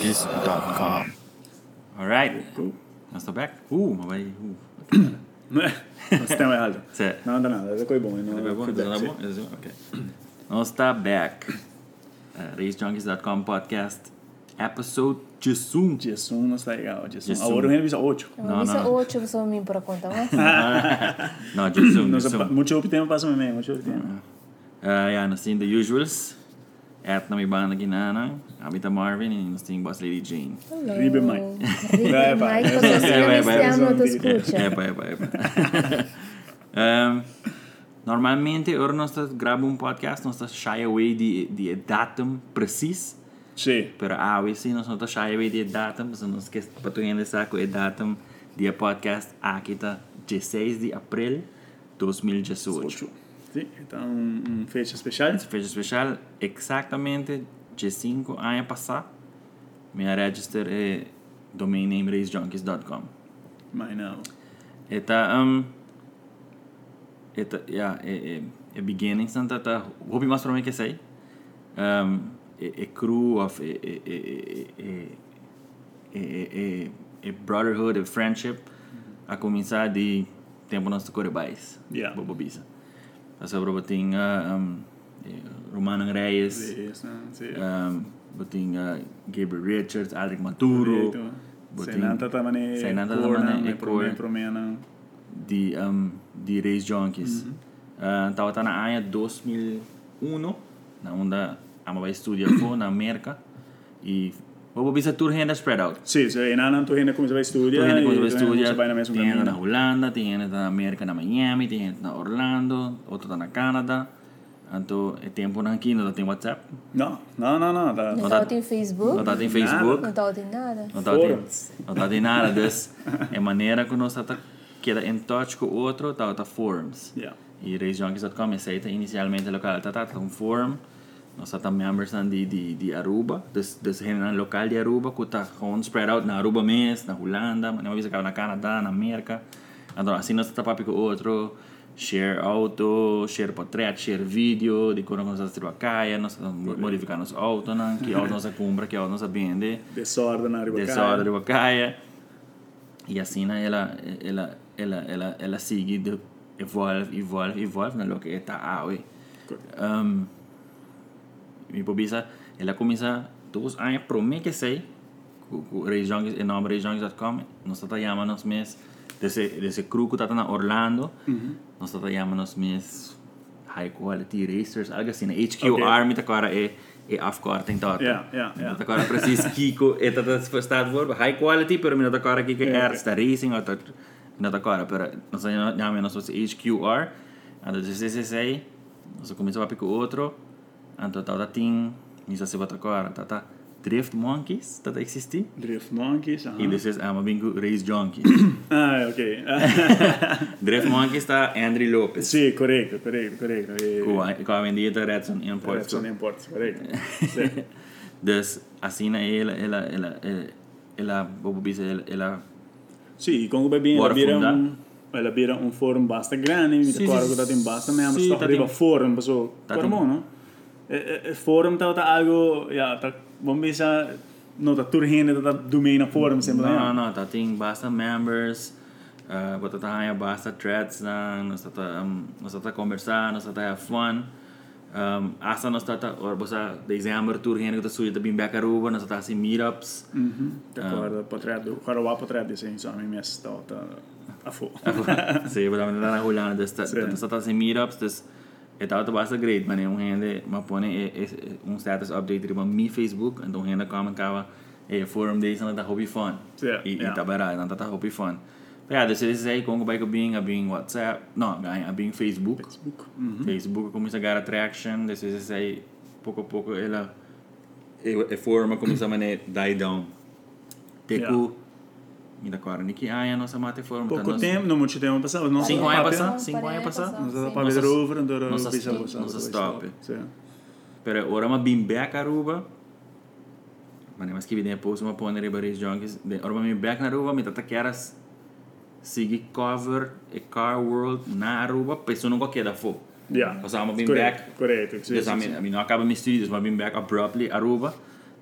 Nerdist.com. Alright. Now stop back. Uh, man var ju... Uh. Nej, stämmer é. não Nej, vänta, nej. Det é ju bra. Det går bra. Det går bra. Okej. Now stop back. Uh, tá é, RaceJunkies.com podcast. Episode 21. 21, não sei legal. 21. agora viene visa 8. não não 8, você me por a conta, né? Não, 21, 21. Muito tempo passa mesmo, muito tempo. Uh, yeah, temos the usuals. At não may banda não abita Marvin in Sting Boss Lady Jane. Ribe Liebe Mike. Liebe Mike, cosa stiamo Epa. Eh, ehm, normalmente, ora non sto grabando un podcast, non sto shy away di, di datum precis. Sì. Però, ah, sì, non sono shy away di datum, sono scherzo, patrugliando il sacco e datum di podcast Akita, 16 di aprile 2018. Sì, è una un fecha speciale. Fecha speciale, esattamente G5 a ah, passar. Minha register é domain name raisejunkies.com mai now eta um eta ja e e beginning sant tá, eta tá, hobi mas pro me que sei. Um é, é e, e crew of e e e e e, e, e brotherhood e friendship a começar de tempo nosso corebais yeah. bobobisa essa prova tinha um, Roman Reyes, Reyes sí. um, botin uh, Gabriel Richards, Adric Maturo, Senanta tamane, Senanta tamane, Ecor, Promena, de um, de Reis Junkies. Uh -huh. uh, tava tá na anha 2001, na onda ama vai estudar fo na América e Vou bobi sa tour renda spread out. Sim, sí, so, enanan tu renda começa a estudar. Tu renda começa a estudar. Vai na mesma tem na Holanda, tem na América, na Miami, tem na Orlando, outro tá na Canadá. Então, é tempo na aqui, não tem WhatsApp, Não, não, não, não. Tá. Não tá- tá tem Facebook, não tá tem Facebook, não tá tem nada. não tá tem, não tá tem nada. Dus, é maneira que nós tá queda em touch com o outro, tá, tá forums. Yeah. E racejunkies.com aceita inicialmente local tá tá um forum nós tá members na de de de Aruba des des gente local de Aruba que tá com spread out na Aruba mesmo na Holanda na vez na Canadá na América então assim nós tá papo com outro share auto share portrait share vídeo de como nós caia nós modificar nosso auto não que auto nós compra que auto nós vende Desordem na riba. desordem de caia e assim né, ela ela ela ela ela sigue de evolve evolve evolve na lo que está aí um, mi pobisa ela começa todos anos mim que sei regiões em nome regiões.com nós está chamando nós desse desde Cruco está na Orlando. Uhum. Nós está chamando as minhas high quality racers, algo assim. HQ okay. Army está agora é e afkorting dat. Ja, ja, ja. Dat kan kiko, et tá het verstaat. High quality, per minuut dat kan kiko erste racing uit racing, dat nós per dan zijn naam en zoals HQR en dat is nós Zo começou a picar outro. En dat dat ding, niet zo se wat kan, dat dat Drift Monkeys, dat existi? Drift Monkeys, aha. Y dices, ah, más Race Junkies. ah, ok. Drift Monkeys está Andrew Lopez. Sí, correcto, correcto, correcto. Cuba, Cuba vendita Redson Imports. Redson Imports, correcto. sí. dus, así na él, él, él, él, él, él, él, Sí, con Cuba bien, él, él, él, un forum basta grande, mi sí, recuerdo que está en basta, me llamas, está arriba forum, pasó, ¿cómo, no? Forum está algo, ya, está bombeixa nota turhene tata domain forum sempre no no tating basta members ah, uh, bota tayo basta threads na nos tata um, nos tata conversar nos tata have fun. Um, asa nos tata or bosa dezembro turhene que tá suja tá bem back aruba nos tata assim meetups. Mhm tá corda potredo corda potredo sim só me mesta tá a fo sim vou dar na rolando tá tá assim meetups het was de great, maar nee, hende, maar pone, is een status update op mijn Facebook, então toen hende uma en kawa, eh, forum deze en dat hobby fun. Ja. I, yeah. Itabara, en dat hobby fun. Ja, dus eles aí com bike being a being WhatsApp, não, a being Facebook. Facebook. Mm -hmm. Facebook começa a ganhar attraction, this is aí pouco a pouco ela a forma começa a mane die down. Teco yeah. Miraquara, Nikiaya, nossa mata é e foram. Tá, Pouco nossa... tempo, não muito tempo passado. Não cinco anos passado, cinco anos passado. Nossa palavra over, andora nossa stop. Nossa stop. pera ora uma bimbe caruba. Mane mas que vi depois uma pôr ponere baris jongs, ora ma bimbe caruba, me tata queras sigi cover e car world na Aruba, peso não queda é fo. Yeah. Cause I'm been correct. back. Correct. Correct. Yes, I mean, I mean, acaba mis studios, I've been back abruptly Aruba.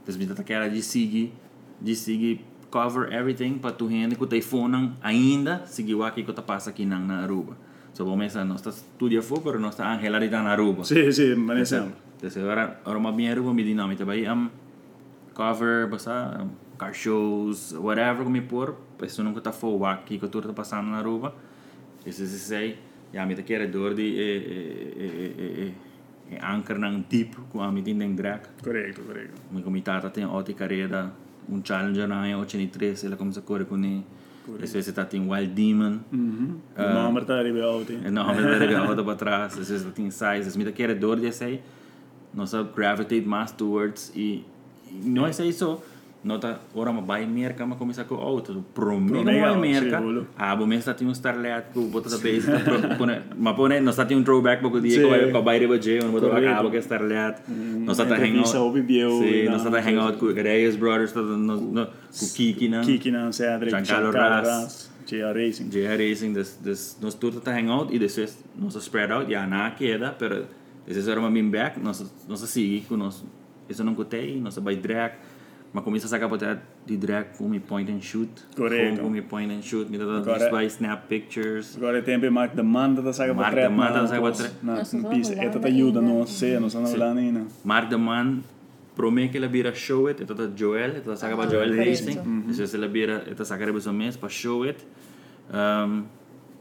Desde me tata queras de sigi, de sigi cover everything para tu gente que tem fone ainda seguir o que que passa aqui na na Aruba. So pensar, nós está estudia fora, pero está Angela está na Aruba. Sì, sì, ma ne siamo. Entonces ahora ahora más bien Aruba mi dinámica, vai um cover, basta um, car shows, whatever como por, isso nunca tá fora aqui que tu tá passando na Aruba. Isso se sei, ja, mi te quer door die eh eh eh eh eh anker nang deep com a mi tin drag. Corretto, corretto. Mi comitata tem outra carreira, um challenger na 83, ela começa a correr com ele. Às vezes está tem Wild Demon. Mhm. De mamma sta arriva auto. E não, mas ele volta para trás. Às vezes tem size. Mi te quer door die sei. Nós gravitate mais towards e não é isso. Nota, ora ma vai merca, ma começa com auto. Prometo Promega, vai merca. sì. Ah, bom, mas tem um starlet com bota da base. Pone, ma pone, nós tem um throwback porque dia Sì. que vai vai riba je, um bota Corretto. acaba que starlet. Nós tá entrevista hangout. Sim, na- nós tá hangout com Reyes Brothers, no no com Kiki na. Kiki na Cedric, Giancarlo Giancarlo Ras. GR Racing. JR Racing, des, des, nós tudo tá hangout e depois nós spread out, já na queda, pero depois era uma bim back, nós nós sigue com nós, isso não cotei, nós vai drag, mas começa a sacar botar de drag com me point and shoot, Correto. com me point and shoot, me dá Agora- vai snap pictures, Agora é tempo e Mark Demanda da saga Mark para Demanda da saga para trás. Pista. lá, Esta ainda. te ajuda, não sei, não sei não lá ainda. Mark the Man, promete que ela vira show it, esta tá Joel, esta saca para Ah, Joel. Racing, depois ela vira, esta saca para mês para show it. Um,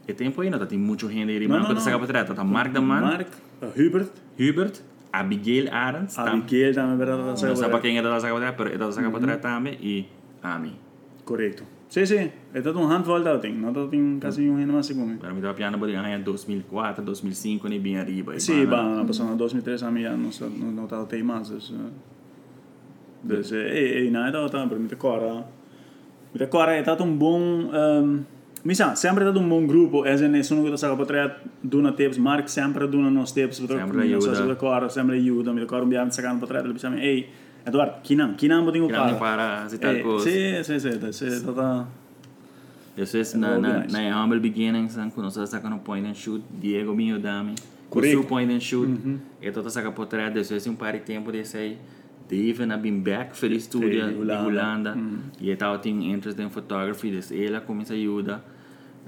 e tempo aí, não tá tem muito gente aí, Não, mas não, quando não. para trás, tá Mark the Man, Mark, Hubert, Hubert, Abigail tam, Abigail para da não saga sabe para quem é da saca pero é da saca para trás também, e Ami. Correto. Sim, sim. É todo um handful da tem. Não tem quase um renda mais segundo. Para mim, tava piano para ganhar 2004, 2005, nem bem arriba. Sim, bom, na passou na 2003 a minha não não não tá tem mais, eh eh na da tá para mim te cora. Me te cora é tá um bom Misa, sempre um bom grupo, é em isso que tá saga para duna tips, Mark sempre duna nos tips, para Sempre ajuda. da cora, sempre me te cora um dia sacando para trás, ele pensa, ei, Eduardo, kinam, kinam Que não para. para, se Eh, coisa. Sim, sim, sim, sim, tá tá Depois, É na, na, na humble beginnings, no point and shoot, Diego. Kusu point and shoot, ito ta saka potret, depois um par de tempo desse aí, Dave na been back for estúdio de Holanda. Holanda, e ela tem interest em photography, des ela começa a ajuda,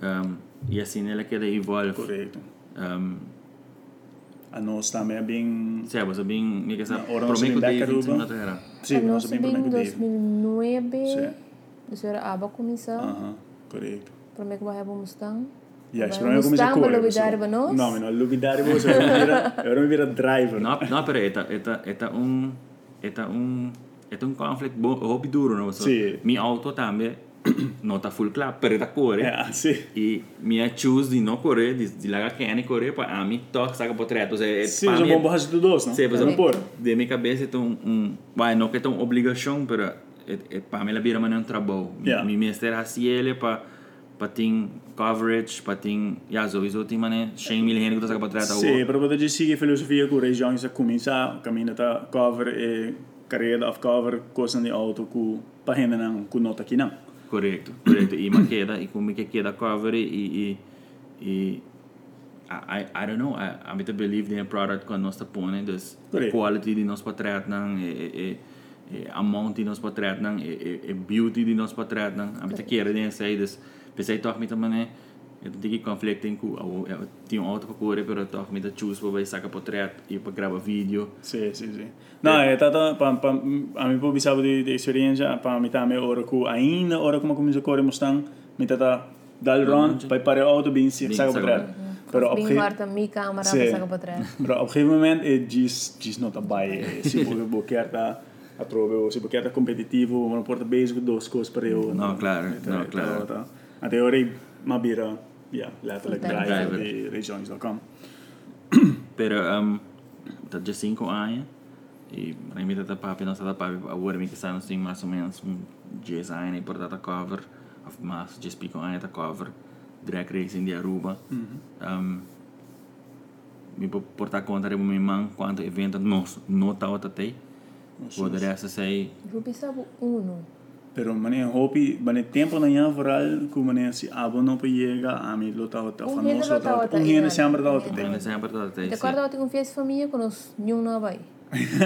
um, e assim ela quer evolve. correto. Um, A nós também é bem Sim, você bem, me que sabe, Na hora nós prometo vem Dave, back, não Aruba. era. Sim, a nós nossa bem em com Dave. 2009, Sim. isso era aba começar, Aham, correto. para mim que vai haver um Mustang. Ja, ik sprong ook om Mustang, zijn koor. lubidari ba nos? No, no, eu me vira driver. Não, não, pero esta, esta, esta um, esta um, esta um conflict bo, hobby duro, não? So, Sim. Mi auto também não tá full clap, pero tá corre. Ja, sim. E minha choose de não correr, de, de largar quem correr, para a mim toca saca Sim, mas é bom borrar de dois, não? Sim, mas Não por. de minha cabeça é um, vai, não que é uma obrigação, pero é, é, para mim ela vira maneira um trabalho. Yeah. Mi mestre assim ele para para ter coverage, para ter, já, sowieso tem maneira, 100 mil gente que tá saca por trás. tá Sim, para poder seguir a filosofia que o região já começa, o caminho tá cover e carreira of cover, coisa de auto com para renda não, com nota aqui não. Correto, correto. E uma queda, e como que queda cover e, e, I, I don't know, I, I mean, believe in a product nós tá pondo, dus quality de nós patret não, e, e, e, amount de nós patret não, e, e, e beauty de nós patret não, a mean, queda de sei, dus pensei toch met mané, eu tenho que conflict em que eu tinha um auto para correr, pero toch met choose para vai sacar portrait e para gravar vídeo. Sim, sim, sim. Não, é tá para para a mim por bisabo de de experiência, para mim também hora que ainda hora como começa a correr Mustang, me tá dal run, vai para o auto bem se para. Pero op gegeven Marta, minha câmera, Sim. para sacar para trás. Pero op een gegeven moment é diz diz não tá bem, se porque boquer tá a trove, se boquer tá competitivo, não porta basic duas coisas para eu. Não, claro, não, claro. Tá. Até hora mabira, ja, letterlijk Fulltime driver driver. de regiões.com. Pero um, tá de 5 anos e mim tá papi, papi, agora me que está assim mais ou menos um 10 anos e por tá cover, of mais 10 pico anos tá cover drag racing de Aruba. Um, me por portar conta de minha mãe quanto evento nós não tá outra tem. Poderia ser Ruby sabe uno. Pero mané hopi, mané tempo na yan vooral ku mané si abo no pa yega a mi lo tao ta Un famoso hene lo tao tao. ta Un hene iyan. sempre tao ta Yeah. tem. Mas sempre tá tem. Te acordo que tinha um fiesta família com os nenhum não vai.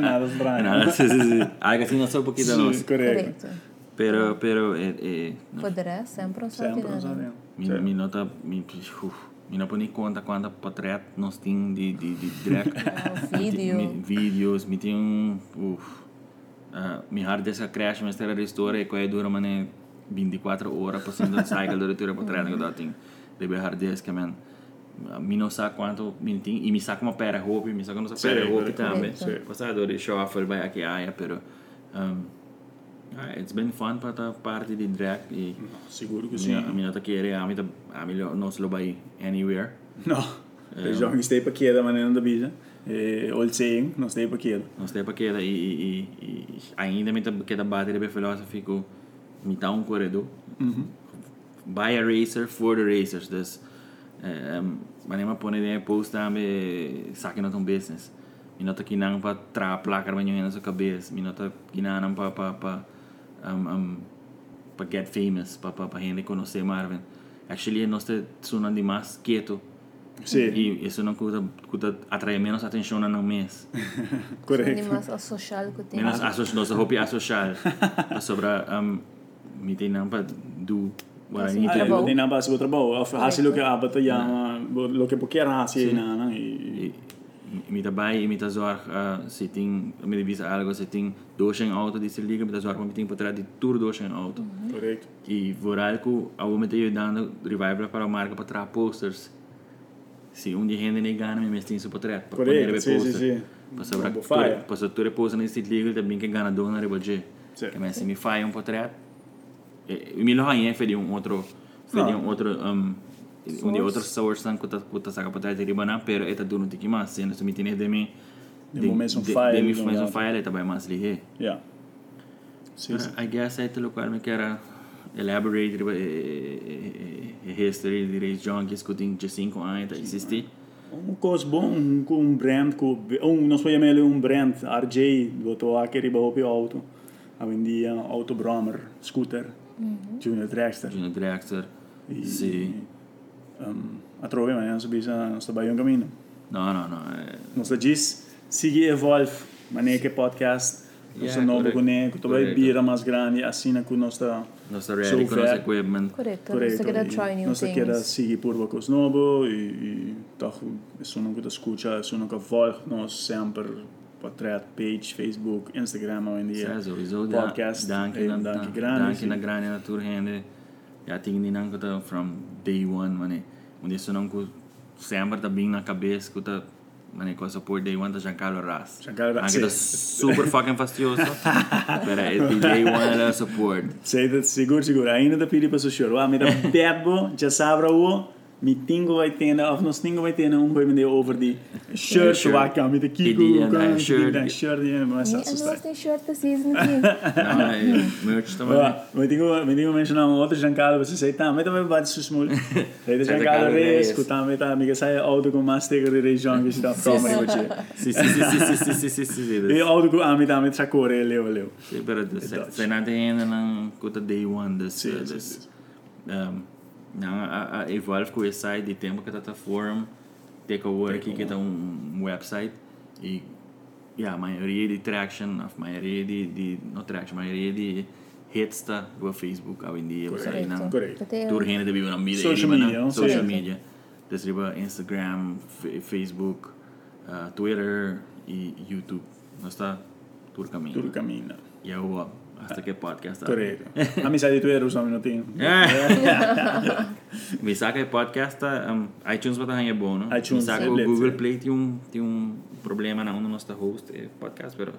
Nada estranho. Nada, sí, sí, sí. Algo así no sé un poquito, no. Sim, correto. Correto. Pero, pero, eh, eh, no. Poderá sempre um Sempre, sorte sabe? Mi, mi nota, mi, uf, mi não põe conta quanta portrait nós tem de, de, de drag. O vídeo. Mi, vídeos, mi tem um, uf, uh, mi hard disk crash, mas era restore e quai dura mane 24 horas passando o cycle do retorno portrait que dá tem. Deve hard disk, man. Mi não sabe quanto mi tem, e mi sabe uma pera roupa, mi sabe nossa Sim, pera roupa correto. também. Sim. Passado de show off vai aqui aia, pero um, ah, it's been fun para parte de drag e Seguro que a sim. minha tá querer, a minha a melhor não se lo vai anywhere. Não. Eu já gostei para que da maneira da bisa. Eh, old saying, não sei para que. Nós temos para queda e, e, e, e ainda me tá queda bater bem filosófico, me tá um corredor. Buy a racer for the racers. Dus, eh, um, wanneer maar pone de post também saque not um business. Me nota que não para tra placar banho na sua cabeça. Me nota que não para para para um, um, para get famous, para para para gente conhecer Marvin. Actually, nós te sunan demais quieto. Sim, E isso não custa, custa atrai menos atenção no mês. correto. Mas o social que tem. Menos asso nossa hobby asocial. sobre um me tem não para do what I need Ah, to eu do. tenho na base do trabalho. Of hasi lo que abata ya, lo que porque era hasi Sim. na na. E me tá bem, me tá zorg se tem me devisa algo se tem dois em auto desse liga me tá zorg me tem para trás de tudo dois em auto. Correto. E voral que ao me tem dando revival para a marca para trás posters. Se de gente nem ganha, me mestre isso para trás. Para Correto, poder sim, sim, poster. sim. Para sobre Uma faia. para sobre tu reposa nesse legal também que ganha dona rebolje. Sim. Que mas se me faz um portrait e me lo aí fez um outro fez Não. um outro um de Source. outros source tan que tá saca portrait de ribana pero eta duro tiki mas se se me tiene de mim De momento um file, de faz um é? file eta vai lihe Ja. Sim, sim. I guess é lo qual me quer elaborate riba e history de race junkies que tem de 5 anos existir Um coisa bom, um, um brand, com, um, nós podemos chamar um brand, RJ, botou aqui riba op auto. A vendia auto Brommer, scooter, Junior Dragster. Junior Dragster E, Sim. Um, a trove, mas nós bisa, nós trabalhamos um caminho. não não não é Nós diz, siga evolve, maneira que podcast, nós Yeah, boneco, tu vai Correcto. bira mais grande, assim na que nós está nossa ready com nosso equipment Correto. correto. Você quer try new quer things. seguir por vocês novo e, e toch, isso não que escuta, isso não que volg, nós sempre portrait page, Facebook, Instagram hoje em dia. Ja, sowieso. Podcast. Dank je na dank je grande, Dank je na grande na tour hende. Ja, ting din ang from day one, mane. Onde ku sempre tá bem na cabeça, kuta mane ko support day one tá Giancarlo Ras. Giancarlo Ras, Ang kita sim. super fucking fastidioso. Pero é day one ela support. Sei, dat- seguro, seguro. Ainda te pedi para o senhor. Ah, me dá bebo, já sabe vai ter, of ter um vai me over die shirt, shirt. waar kan met de kiko, Die, eh, kan, die shirt. die shirt, die, mas E dat nós tem shirt aqui. Não, é merch também. Ah, me tingo, me tingo mencionar um outro Giancarlo, você sei, tá, mas também bate susmul. Sei de Giancarlo Giancarlo Reyes, Reyes. que tá, me tá, amiga, sai auto com mais sticker de região que está prova de você. Sim, sim, sim, sim, sim, sim, sim, E auto com, ah, me tá, me tá corre, leu, leu. Sim, pero se não tem ainda não kuta day one das das um, não a, a evolve com esse site de tempo que tá forum aqui que tá um, um website e yeah, a maioria de traction a maioria de, de não traction a maioria de hits tá do Facebook hoje em dia você aí não Correto. Até tur gente de na mídia Social riba, media, não? não? social media riba Instagram Facebook uh, Twitter e YouTube nós tá tur caminho Tudo caminha. e eu hasta que podcast tá? Correto. Amizade tu era usando minutinho. Me saca o podcast, um, iTunes vai estar bom, não? iTunes, Me saca é o beleza. Google Play tem um, tem um problema não no nosso host é podcast, pero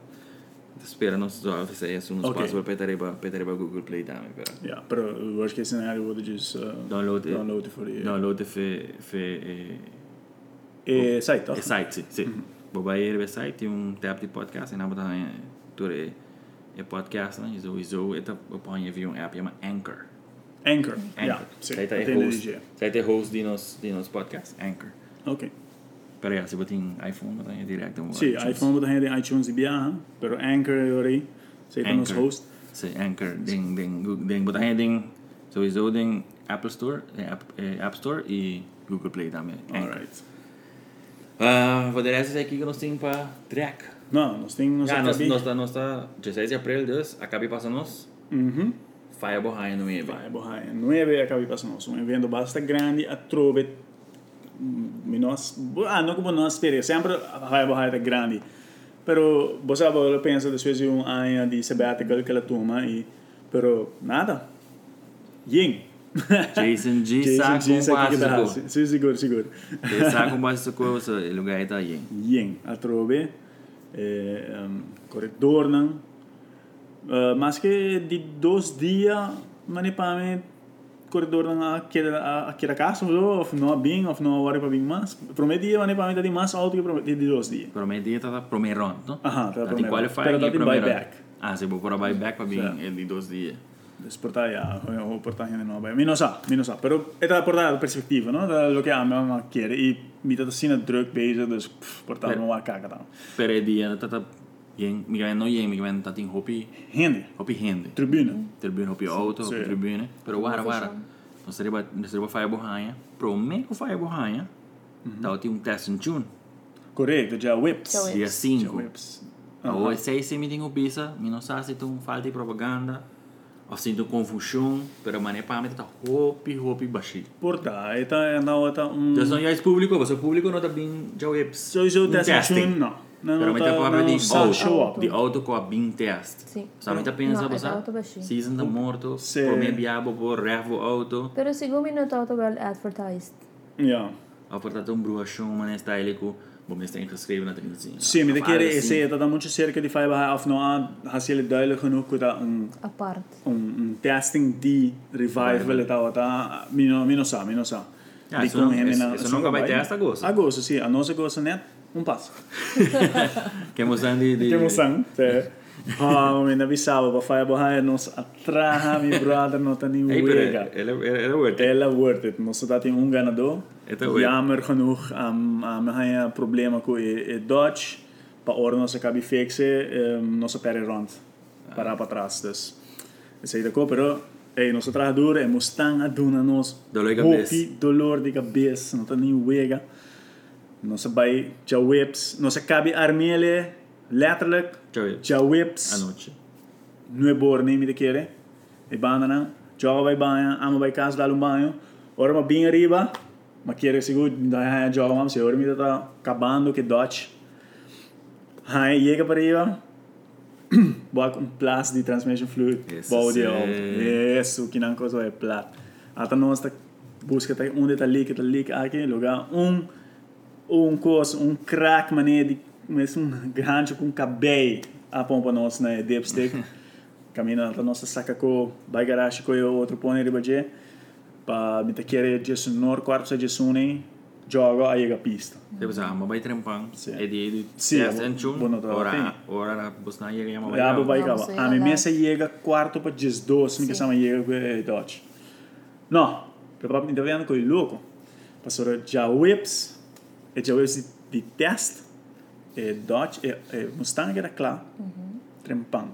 espera nos resolve isso aí, nos Ok. passa para petar para Google Play também, pero Ja, pero eu acho que esse cenário vou dizer uh, download download for the download fe fe e site, é toch? site, sim, sim. Boba aí o site tem um tab de podcast e na botar tudo é é podcast, né? Isso isso é tá põe via um app chama Anchor. Anchor. Anchor. Ja, sim. Sai tá Tem host, energia. sai tá host de nos de nos podcast Anchor. Ok. Pero ja, se botar em iPhone, botar em direto um Sim, iTunes. iPhone moet hij iTunes die biaha, pero Anchor eu aí, sei que nos Anchor. host. Sa Anchor, ding, ding, Google, ding, botar aí, ding, sowieso, ding, Apple Store, eh, App, eh, App Store e Google Play também. Anchor. Alright. Ah, voor de rest is aqui que nós temos para track. Não, nós temos... Ja, nós, acabei- nós, nós, nós, 16 de abril, dus, acabei passando nós, Uhum. Fire Behind no EB. Vai, borrar. Não é acabei passando. Um evento bastante grande, a trove... mm, Nós, ah, não como nós esperamos, sempre a borrar é grande. Pero você agora pensa depois de um ano de sabbatical que ela toma e pero nada. Yin. Jason G, com básico. Sim, seguro, seguro. Saco com básico, o lugar está aí. Yin, a trove. Eh, um, corredor não. Uh, mas que de dois dias, manipamente, corredor não aquele aquele casa ou não é bem ou não hora para bem mais. Promete dia manipamente de mais alto que promete de dois dias. Prometi está para primeiro round, não? Aham, tá Tá primeiro. em qualifying Pero tá e de primeiro buyback. round. Ah, se vou para buyback para vir Sim. em dois dias. Desportar ya, o portar gente no, mi no sa, mi no sa, pero esta portar la perspectiva, no, de lo que a mamá quiere y mi tata sin druk bezig, dus pff, portar Ja. no va caga dan. Pero el día está bien, mi gaven no bien, mi gaven está en hopi, Gente, hopi gente. tribune. Tribune, hopi auto, hopi Sim. tribune. Pero wara, wara. Nós seria, nós seria Fire Behind. Pro me com Fire Behind, tá tem um teste em June. Correcto, já whips. Dia Já 5. whips. A hoje seis se me tem o pisa, mi não sabe se tem falta de propaganda. Tem confusão, pero mané para mim tá hopi, hopi baixinho. Porta, esta na outra um Então, não é público, você público não tá bem já webs. Sowieso um test machine, não. Não, Pero não me tá, tá para não só auto, de auto com a bem test. Sim. Sabe, tá pensa, Não, é baixinho. Season tá morto, por me biabo por revo auto. Pero siguro minuto auto well advertised. Ja. A portanto um bruxão, mané style com, bom, me está ingeschreven na trinzinha. Sim, maar de is het dat dan moet je circa die fiber of nou als je duidelijk genoeg dat een Apart. een testing die revival het al dat mino mino sa mino sa. Ja, isso não- isso- isso nunca vai ter esta goza. A goza, sim, a nossa goza net um passo. Que emoção de... de Que emoção. É. Ah, me na bisava para fiber high nos atraha mi brother não tá nem Ei, pero wega. ele ele é worth it. Ela worth it. Nós dat um ganador. Het is worth it. Jammer genoeg am am haya problema com e Dodge. Pa ora nós acaba fixe, um, nós pere rond. Para para trás, dus. Sei da co, pero Ei, nosso trajador é Mustang a duna nos. Dolor de cabeça. Hopi, dolor de cabeça, não tá nem wega. Nossa vai, já whips, nossa cabe armele, letterlijk, Deixa eu ver. já whips. A noite. nu é bor nem me de querer e banda não joga vai banho ama vai casa dar um banho ora uma bem arriba mas querer seguro da joga mas se ora me tá acabando que dodge hai chega para arriba bota um plus de transmission fluid Esse bouw die sim. op isso que não coisa é plat até nós tá busca tá onde tá leak tá leak aqui lugar um um coisa um crack mané de mas um grande com cabelo a pompa nossa na dipstick caminha a nossa saca com vai garagem com o outro pone de baje pa me tá querer just nor quarto sa joga aí a pista Tipo assim, mas vai trempang. É de Sim, test é and tune. Ora, ora, você não ia ganhar Ja, uma vai Vamos cá. aí, A minha olha. mesa chega quarto para just dois, me que chama chega com Dodge. Não, provavelmente ainda vendo com o louco. Passou já whips, e já whips de test, e Dodge, e, e Mustang era claro, trempang.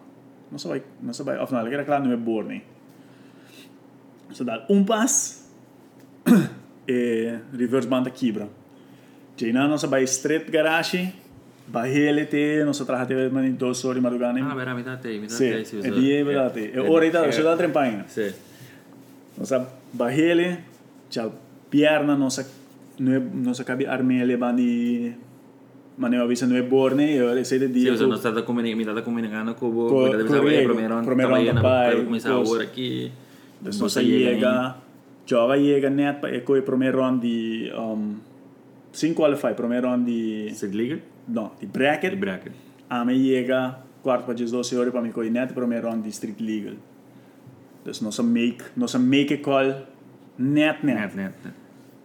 Não se vai, não se vai, of não, era claro, não é borne. So dá um passo, e reverse banda quebra. Jaina não se vai straight garage, Bahele te, non so trahate mani dos ore madrugane. Ah, vera, metà te, metà Sì, te. sì, e so. di vedate. E ora ita so da trempaina. Sì. Non sa bahele, ciao pierna non sa non sa cabi armele bandi ma ne ho visto noi borne e ora sei di Sì, sono stato comunicando, mi stata comunicando con voi, Co- con che Diego, promero, promero stava da pai, per cominciare a cos- lavorare qui. non sa llega Giova llega net pa e coi primo round di um sin qualify primo round di Sei legal? no, di bracket. bracket. A me llega quarto para 12 ore para me coi net primo round di street legal. Dus non sa make, non sa make a call net net. Net, net, net.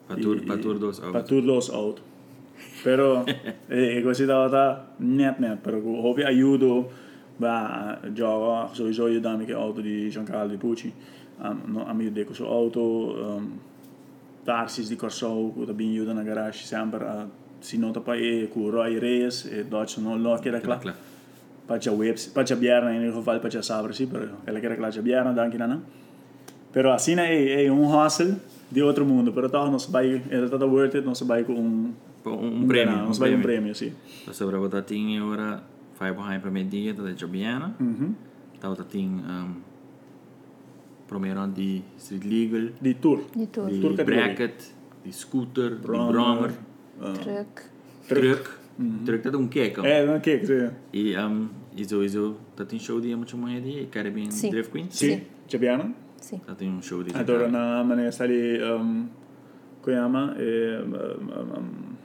Patur, patur dos out. tudo los out. Pero eh, così da net net, pero hobby aiuto va gioca sowieso io dammi che auto di Giancarlo di Pucci. Um, no, a me deco su auto um, Tarsis di Corso, da bin aiuta na garage sempre a si nota poi con Roy Reyes e Dodge non lo che era Clar, clar. clar. Pacha Webs, Pacha Bierna in ieder geval Pacha Sabre sì, però ela que era Pacha Bierna, danke Nana. Pero assim é, é um hustle de outro mundo, pero toch nos vai, ele tá worth it, nos vai com um um, um prêmio. Não, vai um prêmio, sim. Então, sobre a tinha agora, vai para o primeiro dia, da Jobiana. Uhum. Então, tinha um, primeiro de Street Legal, De tour. De tour. de Tour categoria. bracket, de scooter, de Brommer. brommer, Ah. Truck. truck. Truck dat um kek. É, não que sim. E um, e sowieso, dat tem show die muito mais de Caribbean Sim. Drift Queen. Sim. Jabiana? Sim. Dat tem um show de Adoro na maneira está ali um, Koyama e um, um, um, sh-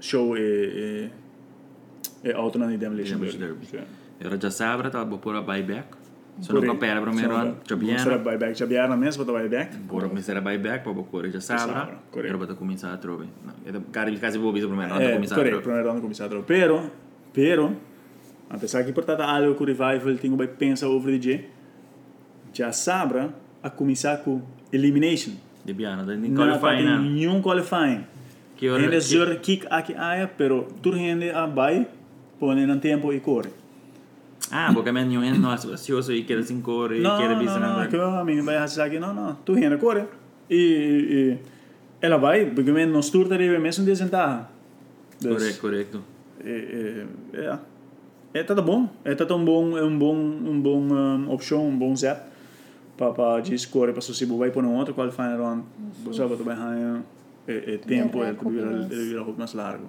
show e e e auto na Demolition Derby. Derby. Era já sabe, tá vou pôr a buyback. Não compara primeiro Só ano, Será Jobiana. buyback, Jabiana mesmo, para buyback. Bora começar a buyback, pôr já sabe. Sabra. Era para começar a trobe. Era Caribbean quase vou visar primeiro ano, É, começar a correto, trobe. primeiro ano começar a trocar. Pero, pero, apesar que portanto algo o revival tem que pensar over dia, já sabra a começar com elimination. De Biana, da Não qualifying tem na. nenhum qualifying. Ainda que- zor kick aqui aia, pero tu rende a vai, põe no tempo e corre. Ah, porque men jo en nosso ansioso e quer cinco horas e Não, quer não, bisa não, na que a mim vai achar aqui, não, não, tu rende corre. E, e, e ela vai, porque men não sturta de mesmo desventaja. Correto, correto. É, é, é, é tudo bom, é tudo um bom, é um bom, um bom um, opção, um bom set para para de escolher para se vai por um outro qualifying round, você vai também ganhar é, é tempo, É, ele vira recuperação. ele vira muito mais largo.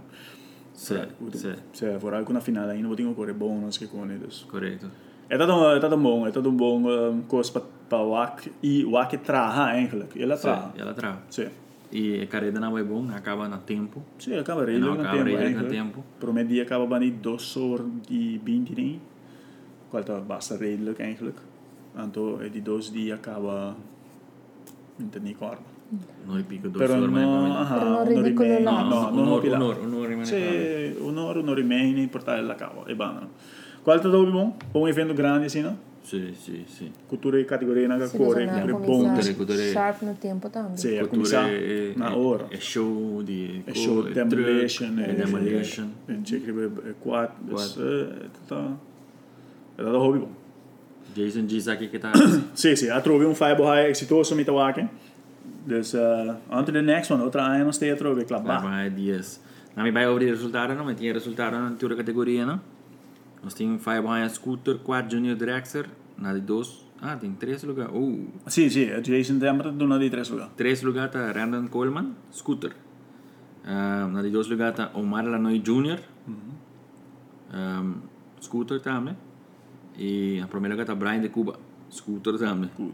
Sì, sì, Se for algo na finale ainda vou ter que correr bônus que com eles. corretto. É tudo, é tudo bom, é tudo bom um, coisa para para o WAC e o WAC traha eigenlijk, ele Sì, traha. ela trava. Sim. E a carreira não é bom, acaba no tempo. Sim, acaba E redelijk não no acaba tempo redelijk no eigenlijk. tempo. Promet die acaba bij 2 horas e 20 nem. Qual tá basta redelijk eigenlijk. Anto é de 2 dias acaba não nem corda. Non ripico due Pero ore, ma no, ma- aha, Pero no no ridicolo rimane- là. No, no, no, un'ora, pila. un'ora, un'ora rimane Sì, un'ora, un'ora rimane, portare la cava e basta. Qual tá dove bom? Um evento grande assim, não? Sì, sì, sì. Cultura e categoria na Se cor, é bisogna bom. Cultura, cultura. cominciare sharp no tempo também. Sì, a Cultura cominciare è, na è- ora. è show di É show è demolition, truck, é è demolition. É check é quad, Quad. é tá. É da hobby bom. Jason G sa che tá Sim, sim. Eu trouxe um fiber high exitoso mit Awake. Dus uh, on to the next one. Outra ano steeds trouxe, claro. Vai mais dias. Na mi vai over i risultati, no? Metti i risultati na tua categoria, no? Nós temos Five High Scooter, 4 Junior Drexler, na de 2. Ah, tem 3 lugares. Oh, Sim, sim. Jason Temper doen naar die tres lugar. 3 lugares tá Randall Coleman, Scooter. Uh, na de 2 lugares tá Omar Lanoy Jr., um, Scooter também. E na primeira lugar tá Brian de Cuba, Scooter também. Bem,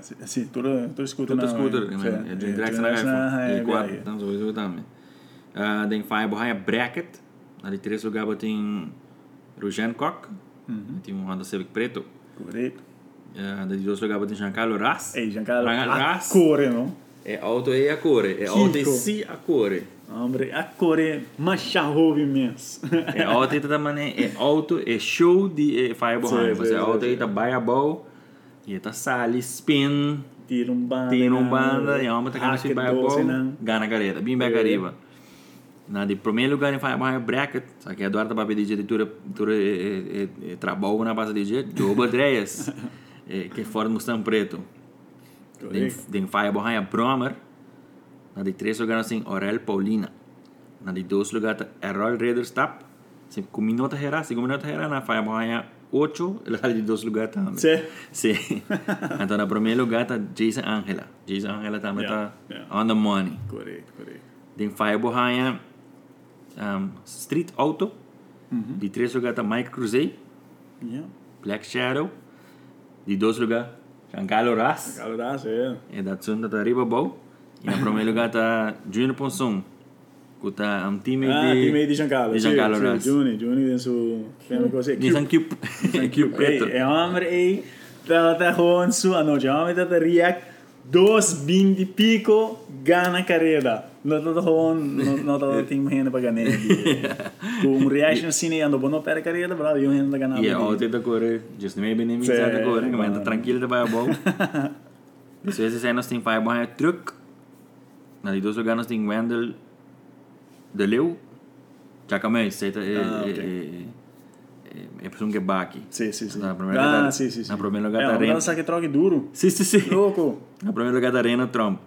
sim, sim. Tudo, tudo scooter Tudo na. Scooter, né? É Drexler Drexler na na E é, 4, é. então sowieso também. Uh, Five High Bracket, de 3 lugares tem Rujan Koch, tem um Honda Civic preto. Correto. Uh, de 2 lugares tem Giancarlo Ras. Ei, Giancarlo. Giancarlo A Ras. core, não? É auto e a cor, é auto e Chico. si a cor. Hombre, a core macharrove imenso. É auto e também é auto é show de é Fireball sim, Você é auto e tá baia Ieta Sali, Spin, Tirumbanda, Tirumbanda, Yama é Takanashi Baibo, né? Ganagareta, Bimbagareba. É. Na de primeiro lugar em Firebar Bracket, só que Eduardo Babi de diretura trabalho na base de dia, Joba Andreas, que fora no São Preto. Den Firebar é Bromer, na de três lugar assim Orel Paulina, na de dois lugar tá, Errol Raiders Tap, se cominou a terra, se cominou a terra na Firebar 8, la sale de dois lugares também. Sim. Sim. então, na primeiro lugar está Jason Angela. Jason Angela também está yeah, yeah. on the money. Correto, correto. Tem Fire Bohanha, um, Street Auto. Uh -huh. De três lugar está Mike Cruzei. Yeah. Black Shadow. De dois lugares, Giancarlo Ras. Giancarlo Ras, eh. é. E da Tsunda está Riba Bow. E na primeiro lugar está Junior Ponson. Que está um time Ah, de... time de Giancarlo. De Giancarlo sim, Ras. Juni, Juni tem su... Tem uma coisa. Nissan Cube. Cube preto. Ei, é homem, ei. Tá, tá gewoon su... Ah, não, já homem tá tá react. Dos bindi pico, gana carreira. Não tá gewoon... Não não tá tem uma renda pra ganhar. Com um reaction assim, ando bom para carreira, bravo, eu renda ganhar. E é outro da correr. Just me nem Sim, da correr. Mas tá mano. tranquilo vai bom. Isso vezes aí nós tem Fire Boy Truck. Na de dois lugares tem Wendell de Leu. Já camei, você tá... Ah, ok. É é pessoa que bate. Sim, sim, sim. Na primeira Ah, lugar- sim, sim, sim. Na primeiro lugar É, uma Ren. dança que troca duro. Sim, sim, sim. Louco. Na primeiro lugar tá Reno Trump.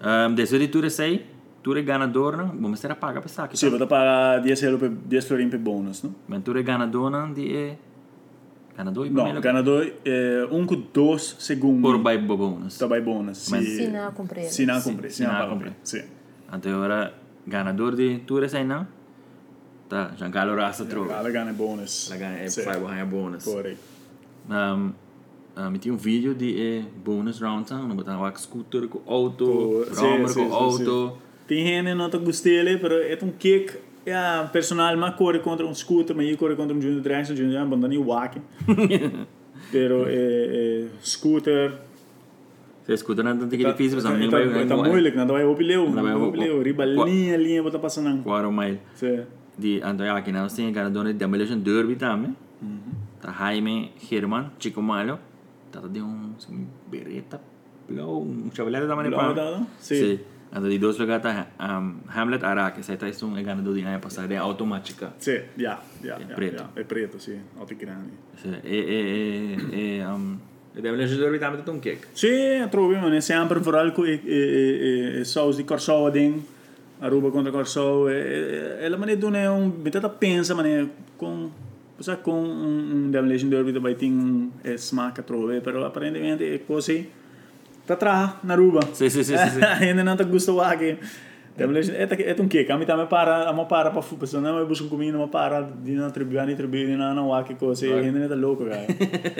Um, desse de tudo sei, tu é ganador, não? Vamos ter a paga para saque. Sì, vado a pagare 10 euro per 10 florin per bonus, no? Mas tu é ganador, não? De é... Ganador e primeiro ganador é um com dois segundos. por by bonus. Tá by bonus. Mas-. Se não cumprir. Se não cumprir, se se não não cumprir. Sì. Até agora, ganador de tu é não? Tá, Giancarlo Rasta trova. Alla gana è bonus. La gana é Sì. fai behind bonus. Corretto. Um, um, tinha um vídeo de eh, bonus round, não lá com scooter, com auto, rammer sì, com auto. Tem gente não tá gostele, pero é um kick. É, personal, mas corre contra um scooter, mas eu corre contra um Junior Dragster, Junior abandona o walk. pero é, é, scooter. Você escuta nada de que difícil, mas tá, não tá, vai tá moeilijk, não vai opileu, Não vai não vai op- opileu, riba Qua- linha, linha, bota passando. Quarto mile. Sim. De Antonio aqui nós tem ganador de Demolition Derby também. Tá Jaime Herman, Chico Malo. Tá de um assim, bereta, blow, um chavalete da maneira Blow, tá, não? Sim. Sim. Ando de dois lugares tá um, Hamlet Araque, essa é um ganador de ano passado, é automática. Sì, yeah, yeah, È yeah, preto. yeah, è preto, sì, alti grandi. Sim. E, e, e, e um, e Demolition Derby também tem um kick. Sì, trovi, ma ne sempre vooral con e, e, e, saus di Corso ding, Aruba contra Corso, e, e la maniera dove un metà pensa, ma ne con sa con un, un Demolition Derby dove ting e smacca trovi, però apparentemente è così. Tá atrás, na Aruba. Sim, sim, sim, sim, sim. Ainda não tá gosto aqui. É é um a mim também para, a mim para para fupa, senão eu busco comida, mas para de na tribo, na tribo, na na waki coisa, ainda não tá louco, cara.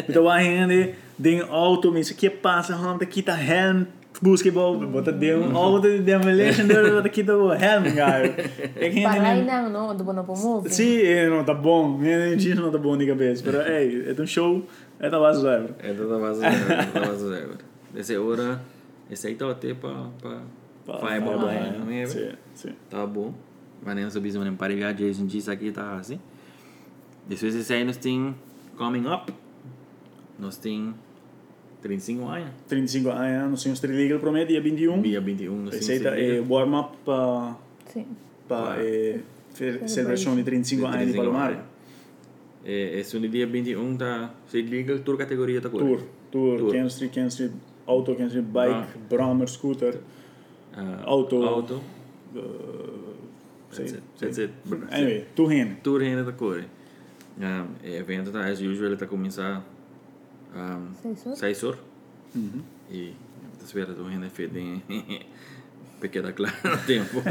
Então a gente tem auto, mas que passa, handa kita helm, busca bom, bota de um auto de demolition, bota kita o helm, cara. É que Para aí ainda não, não, do bono move. Sim, é, não tá bom, minha gente não tá bom de cabeça, mas é, é um show, é da base zero. É toda base zero, toda base zero. Dessa hora, esse aí tá até pra... bom, não é? Sim, sim. Tá bom. Mas nem sobre isso, nem para ligar, Jason disse aqui, tá assim. Depois esse aí nós tem Coming Up. Nós tem 35 anos. 35 anos, nós temos legal para mim, dia 21. Dia 21, nós temos é warm-up para Sim. pa, Vai. eh, celebração de 35 anos de Palomar. É, esse dia 21 tá... Liga, tour categoria tá Tour, tour, Tour. Kansas Street, auto, Kansas Street, bike, Ah. brommer, scooter. Ah, Auto. Auto. Uh, That's sim, it. That's it. Anyway, tu hen. Tour ainda tá correndo. Um, o evento tá, as usual, tá começar... Um, Seis horas? 6 horas. E espera tu ainda feito em pequena clara no tempo.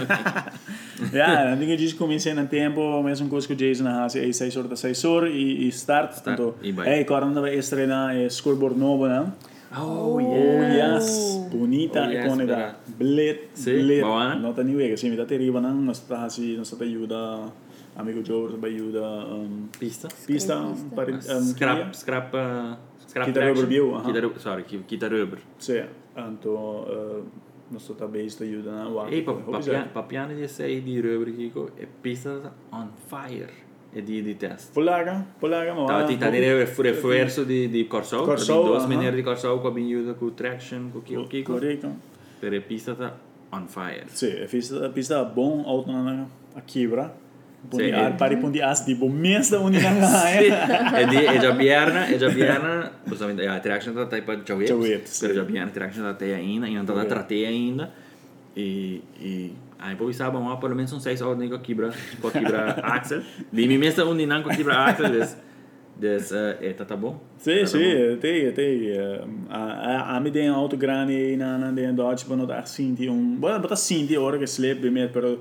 Ja, dan dingen die comecei no tempo, mesmo coisa que o Jason na é 6 horas da 6 horas e, e start. Start, Então, e hey, não vai estrear é scoreboard novo, né? Oh, Oh, yes. Bonita, Oh, yes, icônica. verdade. Blit, Sim, blit. boa, né? Não tá nem vega, sim, tá terrível, não. Nós tá assim, nós tá ajuda, amigo Joe, tá ajuda, um, Pista. pista, Pista. para, um, Scrap, scrap, uh, scrap Kita traction. rubber view, aha. Kita rubber, sorry, ki- kita rubber. Sim, então, uh, nós tá bem, tá ajuda, né? Uau, Ei, pa- hope papiano, so. papiano di sei di rubber kiko, e pista on fire. Di di test. Polaga, Polaga, ma Tava tentando dire refuerzo di di Corso, Corso, di dos aha. maniere di Corso, com a binhuda com traction, com kiko kiko. Correto. Per e pista on fire. Sim, a pista, pista bom, auto a. Pundi Sim, ar, pari pundi as, mês da unica Sì, ganha. e di e già bierna, e già bierna, possiamo dire, a traction da tai pa già sì. per già bierna traction da te ainda, non da Ok. tra te ainda. E e aí poi sabe, ma pelo menos são seis ordens com quebra, com quebra axel. Di mi messa un dinan com quebra axel, des des eh tá tá bom. Sim, Tá sim, bom. tem, tem. eh, A, a, a me tem auto grande na na de Dodge, não dar sinti um, bom, botar sinti hora que sleep bem, mas pero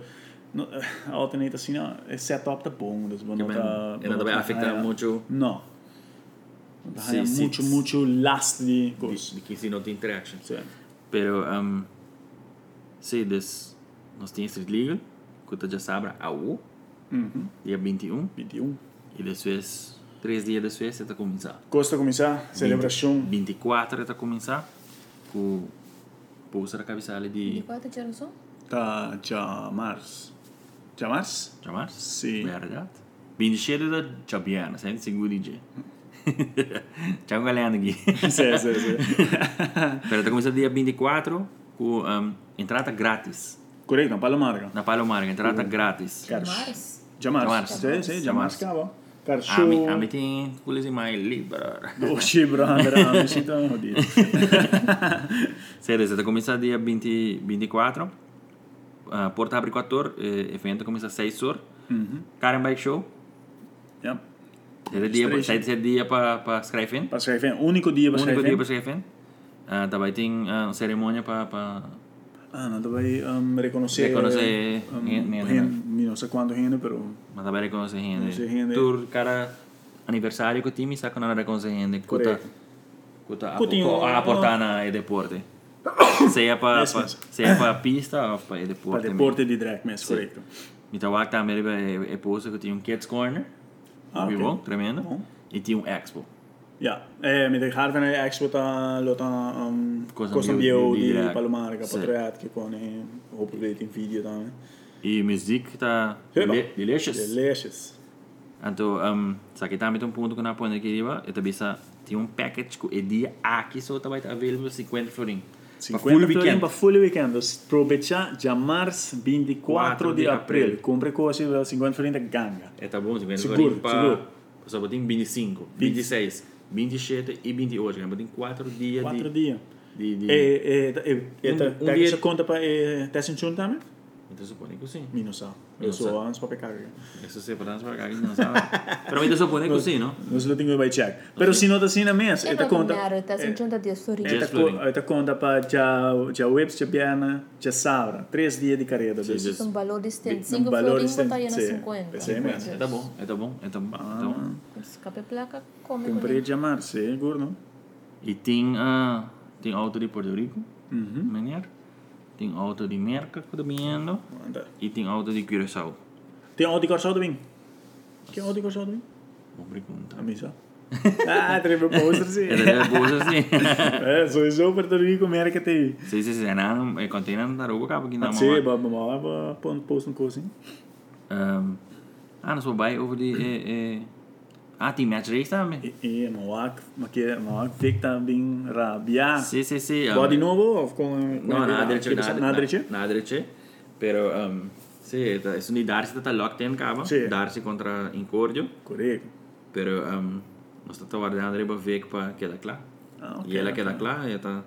no, a auto nem tá assim, não, é setup tá bom, das bom Que não tá. bem, e não deve afetar muito Não. Tá Sim, muito, sim. muito, last de coisa. que se não tem traction. Sim. Pero um sim, des nós tem street legal, que já sabe a U, Uhum. dia 21. 21. E depois, três dias depois, está a começar. Costa começar, celebração. 24 está a começar com pousa da cabeçalha de 24 de geração? Tá, já março. Já março? Jamar? Sim. Verdade. 27 da Jabiana, sempre seguro dia. Tchau, galera aqui. sim, sim, sim. Pero está começando dia 24 com um, entrada grátis. Correto, não, Palomarga. Na Palomarga, entrada grátis. Cara, Mars? já março. Março. Sim, sim, já Já março, março. acaba. Cara, A show. mim, a mim tem coisa mais livre. Oxi, brother, a mim sinto jodido. Sério, você está começando dia 20, 24. uh, Porta abre 4 horas, uh, evento começa às 6 horas. Mhm. Karen Bike Show. Ja. Zet dia, zet dia para pa schrijven in. Para schrijven in. Único dia para Único dia para schrijven in. Uh, daarbij ting uh, ceremonia para pa, Ah, não, daarbij um, reconocer... Reconocer um, gente, gente, não sei quanto gente, pero... mas daarbij reconoce gente. Gente. Tur cada aniversário que o time com nada reconoce gente. Kuta Coutinho, a aportar na e deporte. Seja para seja para pista ou para e Para deporte. deporte de drag, mas Sim. correto. Então, lá também é, posto que tinha um Kids Corner. Ah, Muito ok. bom, tremendo. Bom. E tinha um Expo. Ja, eh, met de Harvey Expo ta lota um, Costa bio di di. Palomar, che con eh, hopelijk in video dan. E muziek. Delicious. Então, um, só que também tem um ponto que eu não apoio aqui, riba, eu também sa- tinha um package que o dia aqui só tá vai available 50 florin. 50 florin para full weekend. Dus probecha já mars 24 de de abril. abril. Compre coisa 50 florin da ganga. Tá bom, 50 Seguro, florin para seguro. só botem 25, 26, 27 e 28, né? Botem 4 dias 4 de dias. de de eh, eh, eh, Um- um dia- conta para eh, Tessin Chun Então supõe que sim. Minus sa. Minus Eu sa. sou antes para pecar. Isso se para para cá, não sabe. Para mim, isso supõe que sim, não? Nós lo tenho vai check. Pero se não tá assim na mesa, É esta conta. dinheiro, tá sem junta de. Yes, Esta, conta para já já webs já biana já sabra. Três dias de carreira. Dus- sim. Um valor distante. Um 5 valor florin distante, botaria na sim. 50. Sim, mesmo. É tá bom, é tá bom, é tá bom. Então, Escape placa, come Comprei com já mar, seguro, não? E tem, uh, tem auto de Porto Rico, Uhum. Tem auto de Merca. Anda. E tem auto de Curaçao. Tem auto de corção também? Que auto de corção também? Boa pergunta. A missa. Ah, teve poster sim. É da bolsa, sim. É, sou eu Porto Rico, América tem. Sim, sim, sim. Não, é container na roupa, capa aqui na Sim, mão. ba ba ba ba pon post um. Um, ah, nós vamos bij over die... Ah, tem match race também. E e mawak, makia mawak Vic também rabia. Sim, sim, sim. um, Body novo com No, nada derecho, nada, nada derecho? nada derecho. Pero, um, sí, es un Darcy está locked in, capa. Sí. Darcy contra Incordio. Correto. Pero, um, nós estamos guardando riba vek para quedar claro. Ah, E ela ok. queda clara, ela está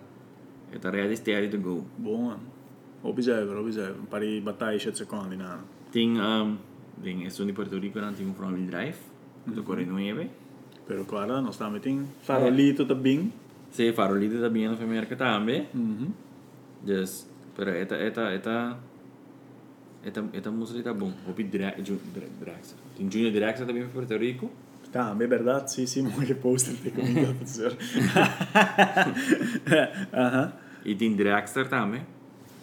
está ready, steady to go. Bom, observer, observer. Para ir batalha de secondi nada. Tem, um, tem, é de Puerto Rico, um front wheel drive, do Corre 9. Pero claro, nós estamos tem farolito também. Sí, farolito também no América também. Mhm. Just, pero esta, esta, esta, esta, esta música está bom. Pedir Draxler. Tem Junior Draxler também para Puerto Rico. Tá, é verdade, sim, sim, que poster tem a dizer. Aham. E tem Draxler também,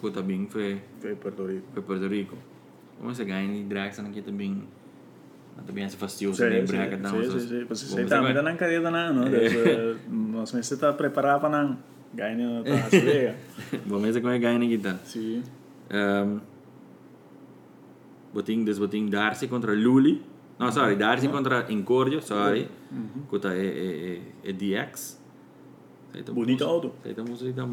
que também foi Foi Porto Rico. para Puerto Rico. Como você ganha de Draxler aqui também, também é fastidioso, Sim, né? sim, Bracket não. sim, sim, sim. Você sei também tá na carreira não, não? Nós mas você tá preparado para não ganhar tá chega. Vamos ver como é ganha aqui, tá? Sim. Um, boting, boting Darcy contra Luli. No, sorry, Darcy contra Incordio, sorry. Kuta é, é, é, é DX. Bonito auto. Sai tá música da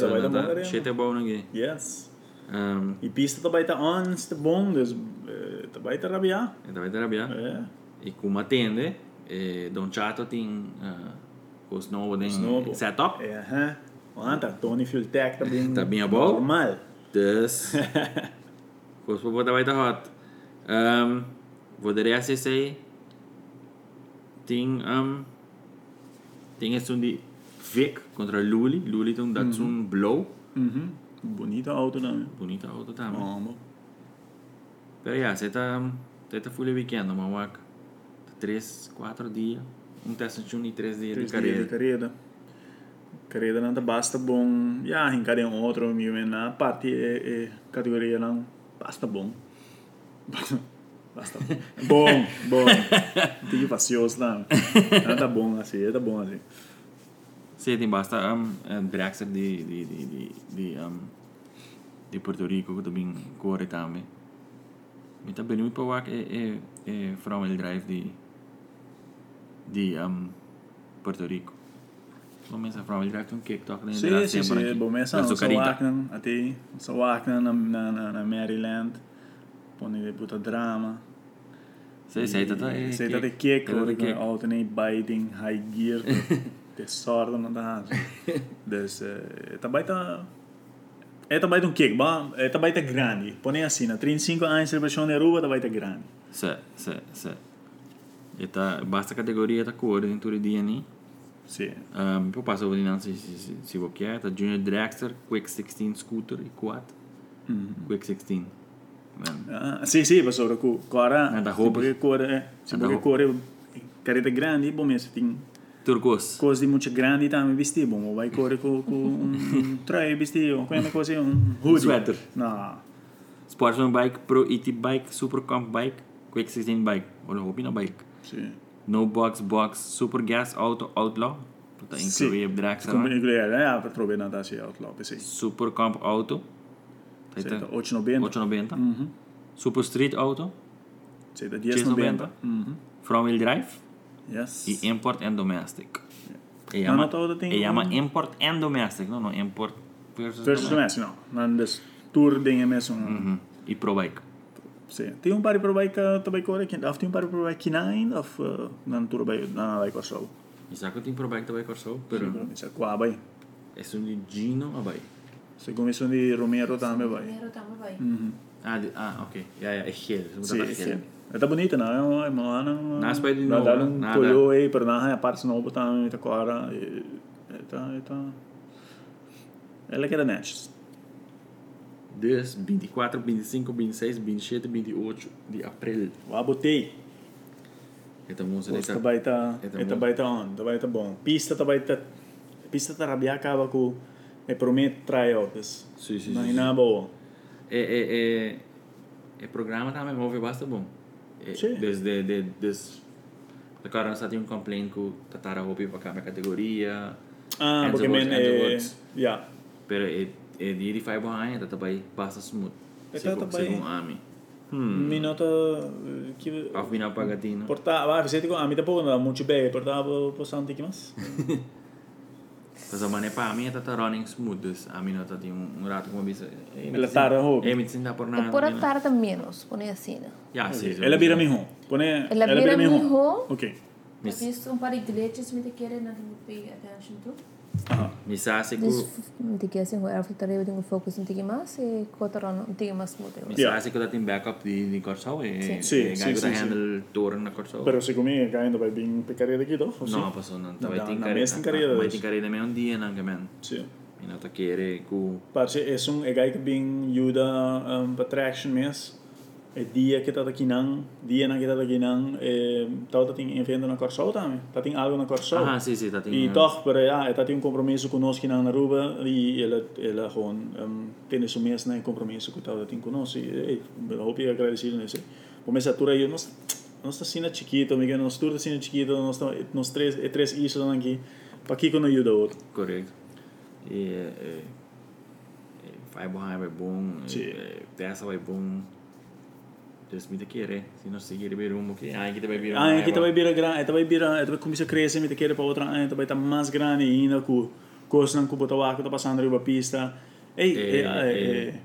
tá bem da é bom aqui. Yes. Um, pista também tá ons, tá bom, dus eh, também tá rabia. vai terapia. É. E como atende, eh, Don Chato tem uh, o Snow tem Snowball. setup. É, aham. Anta, Tony Fuel Tech. Tá bem a bom? Normal. Dus, koos po daarbij te hot. Um, de rest is hij, ting, um, ting is toen die Vic contra Luli. Luli toen dat zo'n blow. Mhm. Bonito auto também. Bonita auto também. Bom. Pero ja, ze está, ze está full weekend, wak. Três, quatro dias. Um teste de um e três dias de Três dias de carreira. carreira. Carreira não basta bom. Já, em cada um outro, meu na parte é, é categoria não basta bom. Basta bom. bom, bom. Tem facioso não. Não tá bom assim, tá bom assim. Sim, tem basta um, um Draxler de, de, de, de, de, um, de Puerto Rico que também corre também. Me tá bem muito para wak é, é, é from el drive de, de um, Puerto Rico. Vamos a from el drive tem um kick talk Sim, sim, sim. Bom, mas são sa Wagner, até sa Wagner na, na, na, na Maryland. Põe de puta drama. Sim, sim, tá tá. Sei tá de kick, Tá de hoor, kick. alternate biting, high gear. De sorte não dá. Dus, eh, também tá É também um kick, bom, é também tá grande. Põe assim, na 35 anos de versão de Aruba também tá grande. Sim, sim, sim. Eta, basta categoria tá cor dia, né? Sim. Um, eu passo não se se se se você quer, tá Junior Dragster, Quick 16 scooter e quad. Quick 16. Man. Ah, sim, sim, mas sobre o agora, Ah, da se porque cor é, se da porque cor é careta grande, bom mesmo, tem Turcos. coisa de muito grande também vestir, bom, vai cor com com um traje vestido, com uma coisa um hoodie. Sweater. Não. Sportsman bike, Pro ET bike, Super Comp bike, Quick 16 bike. Olha, hobby na bike. Sim. No box box, Super Gas Auto Outlaw. Tá Sim. incluir Dragster. Como lá. incluir, né? Para trocar na taxa outlaw, sim. Super Comp Auto. Tá Sim, tá 890. 890. Mhm. Super Street Auto. Sim, da 1090. 1090. Mhm. Front wheel drive. Yes. E import and domestic. E Não, não, todo tem e chama um- import and domestic, não, não, import versus, Versus domestic. domestic, não. Não, des tour dingen mesmo. Uhum. E pro bike. Sim. Tem um par de probai que também corre aqui. Of tem um par de probai que não, of não tour bij, não vai com só. E sabe que eu tenho pro bike também, Corso? Pero Isso é qua vai. é um de Gino a bike. Se começou de Romero também vai. Primeiro também vai. Ah, de, ah, ok. Ja, ja, é gel. Ze Sim, moeten sim. gel. Está bonito, não? É uma ano. Naast bij die Nada, Nova, um nada. colheu aí, pero não é a parte nova também, está agora. Está, está. Ela que era net. Dus 24, 25, 26, 27, 28 de abril. Lá botei. Então vamos Os deixar. também tá, É tá é bom. também tá on, também tá bom. Pista também tá, pista tá rabia acaba com é promete tryouts. Sim, sim, Não sim, é nada bom. É, é, é, é programa também move basta bom. É, Sim. Desde, de, des, agora nós temos um complaint com Tatara Hopi para cada categoria. Ah, Enzo porque Woods, men Enzo é, Woods. ja. Pero é, é de 85 anos, tá também basta smooth. É, tá Segundo, também- segundo Ami. Minuto que Af mina pagatino. porta, vai, você tem a mim tá pouco, não muito bem, porta por santi que mais. Mas a mané para mim tá running smooth. Dus a mim não tá tem um, um rato como bisa. Ela tá a roupa. É, me sinta por nada. Por a né? tarde menos, põe assim. né? Ja, sim. Ela vira mijo. Pone, Ela vira mijo. Ok. Eu fiz um par de glitches, me te querem na pay attention to. Aha. Me sabe que Dis, me te querem assim, eu vou ter eu focus um tigre mais e cotaron um tigre mais muito. me Yeah. sabe que eu tenho backup de de Corsau e Sim. Sim, e sim, ganho sim, da sim. handle tour na Corsau. Pero se comigo caindo vai bem picaria daqui, toch? Não, passou não. Tá vai Não, ter não, carreira. mas tem carreira Vai desse. ter carreira meio um dia não que man. Sim. E não tá querer com Parce é um é gai que bem ajuda um, para traction mes. Dia que tá aqui não, dia na que tá aqui não, é tá tá tem evento na Corsol também. Tá tem algo na Corsol. Ah, sim, sim, tá tem. E toch, pero ja, tá tem um compromisso conosco na Aruba e ela ela gewoon um, tem esse mês né compromisso que tá tem conosco. E eu hope agradecido nesse. Por essa altura aí nós nós tá sendo chiquito, amiga, nós tudo sendo chiquito, nós tá nós três é três isso aqui. Para que quando ajuda outro. Correto. E é, é, vai bom, vai bom. Sim. É, Dessa vai bom. 2022 2023 umukei anche tebai bira anche tebai bira gran e tebai bira e tebai kumisa krese mi tekere pa otra e tebai ta mas grande ina ku kosan ku botawa ku ta passando riba pista. E e e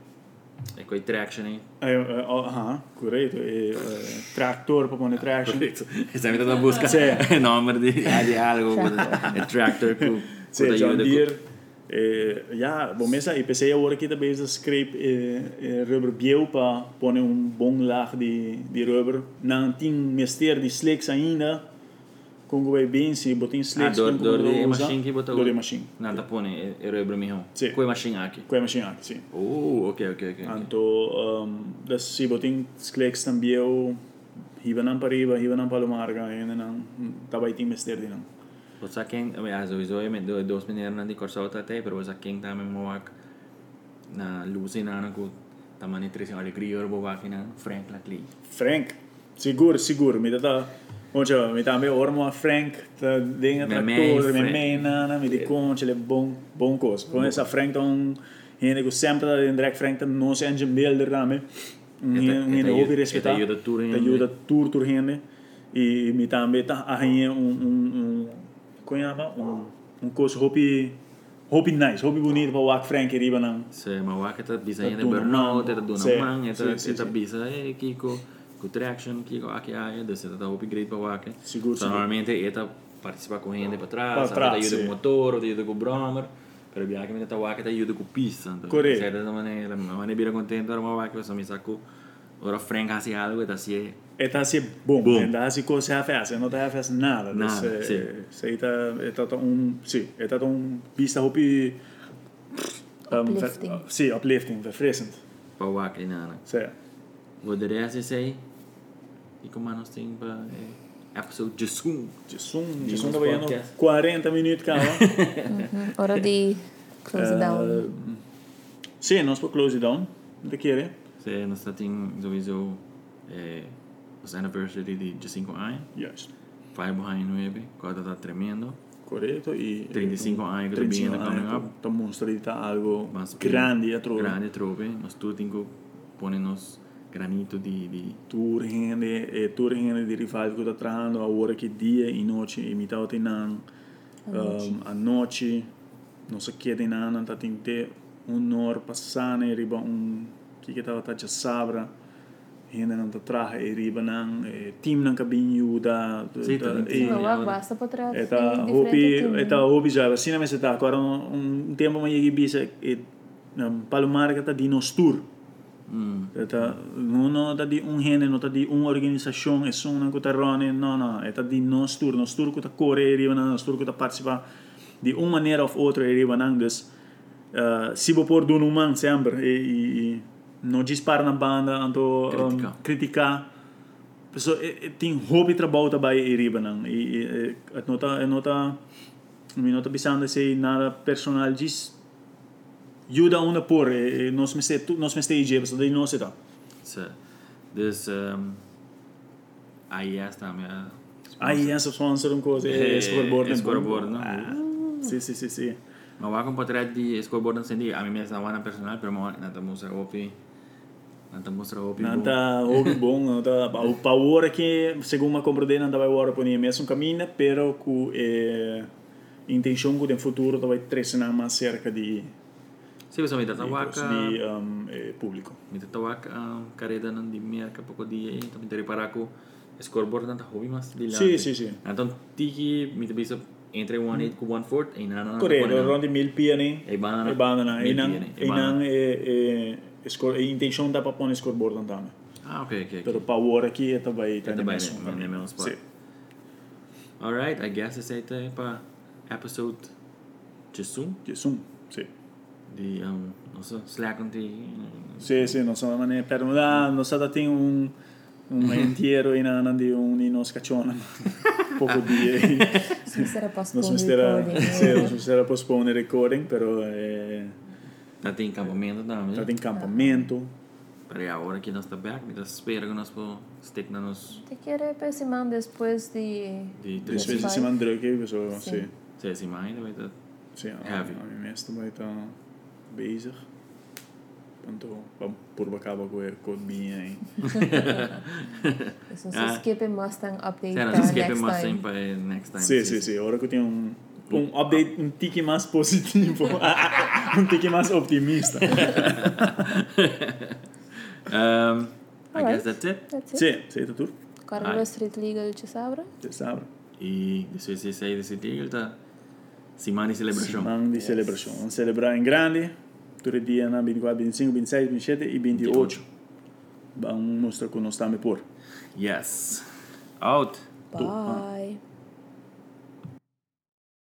e quei traction eh, eh, oh, ah, corretto e eh, tractor proprio ne ah, traction. e sei andato a buscare sì. nome di, di algo e tractor cu, sì, John Deere Eh, ja, bom, mensen, ik pensei agora que talvez a scrape eh, eh, rubber biel para pôr um bom laag de, de rubber. Não tem mister de slicks ainda. Com o bem, se botar Ah, slicks. dor, com dor como de usa. machine que botou. Dor de machine. Não, tá pondo. É rubro mesmo. Sim. Com a machine aqui. Com a machine aqui, sim. Oh, ok, ok, ok. Então, um, das se botar slicks também, hiba não para riba, hiba não para o marca, ainda não, também tem mister de não. Wat sa king, ja, sowieso je met de dos meneer na die korsauta tay, pero sa king ta men mawak na lusi na na ko tama ni tres ali kriyor bo waki na Frank Lacley. Frank, seguro, seguro. Me dá, onde me dá meu ormo a Frank, tá dentro Minha da mãe, coisa, minha Frank. mãe, nana, me dá conta, ele é bom, bom coisa. Com essa Frank então, gente que sempre tá dentro da Frank tá não se anje builder também. Um Eta- gente eta ouve ajuda- respeitar. eta ajuda tudo, Tá gente. ajuda tudo, tudo gente. E me também tá a gente um um chama um um coisa hopi hopi nice, hopi bonito para o Wak Frank riba não. Se eta bisa Eta yun duna burnout, eta duna mang, eta eta bisa eh kiko ko traction kiko aki ay, dus eta hopi great pa waki. Seguro, So normalmente eta participa com gente para trás, Para para trás, ajuda com motor, ou ajuda com brommer. Pero biar que me tá waka tá ajuda com pista. Então, Correto. Certa maneira, mas bira contento era uma waka, só me saco. Ora frank assim algo, tá assim. Eta assim bom, Bom. en daar zie se faz, não tá faz nada. Nada, sim. eh, se eta eta um, sim, eta um pista hopi um, Uplifting. ver- sim, uplifting, verfrissend. Para waka e nada. Sim. Wat de rest is aí. E como nós temos para episode de zoom. Ons tá vendo podcast. 40 minutos cá, ó. Mhm. Ora di close it down. Uh, sim, nós por close down. De querer. Nós temos sowieso eh, os anniversary de 5 anos. Juist. 5 behind 9. Quando tá tremendo. Correto e 35 anos que vindo coming up. Então mostra tá algo Mas grande a troca. Grande trove. Nós tudo temos que pôr nos granito de, de Tour gente, e tour gente di rival que tá trajando a hora que dia e noite e mitad de nan. Um, a noite, não sei que de nan, tá tem ter um nor passando e riba um que que tava tá já sabra. Gente não tá traje e riba nan, e team nan cabinho da Sim, tá tem e Mas wag, basta pa tra Eta diferente hopi, team. eta hopi já, assim mas está agora um, um tempo mais aqui bisa e um, Palomar que tá di nos tour. hum, Eta não não tá di um gene, não tá di uma organização, é só uma que tá running, não não, é tá di nos tour, nos tour que tá correr e riba nos tour que tá participar de uma maneira ou outra e riba nan dus uh, se vou pôr do man sempre e, e, e não dispara na banda, anto um, Criticar. tem hobby trabalho também e riba nan. E, e, nota, e nota, mi nota bisanda se nada personal diz ajuda una por e, e nós me tu nós me ste ije, so daí nós se, dus um, aí está a minha Aí essa sponsor um coisa, Eh, é scoreboard. né? scoreboard, não? Ah, sim, sim, sim, sim. Mas vai com potret de scoreboard não senti a mim mesmo na personal, pero nata mostra opi Nanta hobby bom, nanta o power que segundo uma compra não vai hora por mesmo caminho, pero com eh, intenção que no futuro vai treinar mais cerca de Se você me dá de, tawaka, de um, eh, público. me dá tawaka um, carrera não de merca pouco dia, então me reparar com scoreboard tá hobby mas de lá. Sim, sim, sim. Então tiki me bisa entre 1.8 com 1.4 e nana. Correto, around mil pia nem. E banana. E banana, e né? e não, e e score, e intenção dá para pôr scoreboard não também. Ah, ok, ok. Pero power aqui é também É também, né? É mesmo spot. Sim. Alright, I guess esse aí tá para episode de Zoom. Jesum, sim. De, um, nossa, Slack não tem... Sì, sì, non so, ma ne per ah, non so tem un un intero in ana di un in scaccione. Poco di non postpone so se era recording. sì, non so se era postpone recording, però è Tá tem acampamento também. stato in campamento. Para a hora que nós tá back, nós espera que nós vamos stick na nos Te quiere pessimar después de... de três spese Five. si man drukken, so Sì. sì. seis e mais, vai tá. Sì, Heavy. a mí mesto bij ta bezig. Tanto pur acaba com bem. Ah. so skip and Mustang update Será uh, nós skip next time. sempre next time. Sì, sì, sì, ora che tem un un update un tiki mais positivo, un tiki mais optimista. Um, I Alright. guess that's it. That's it. Sì, sei tu? Carlos Street Legal, ci sabra? Você sabe? E depois de sair desse dia, tá semana de celebração. Semana de celebração. Vamos celebrar em grande. Todo dia na 24, 25, 26, 27 e 28. Vamos mostrar que nós estamos por. Yes. Out. Bye.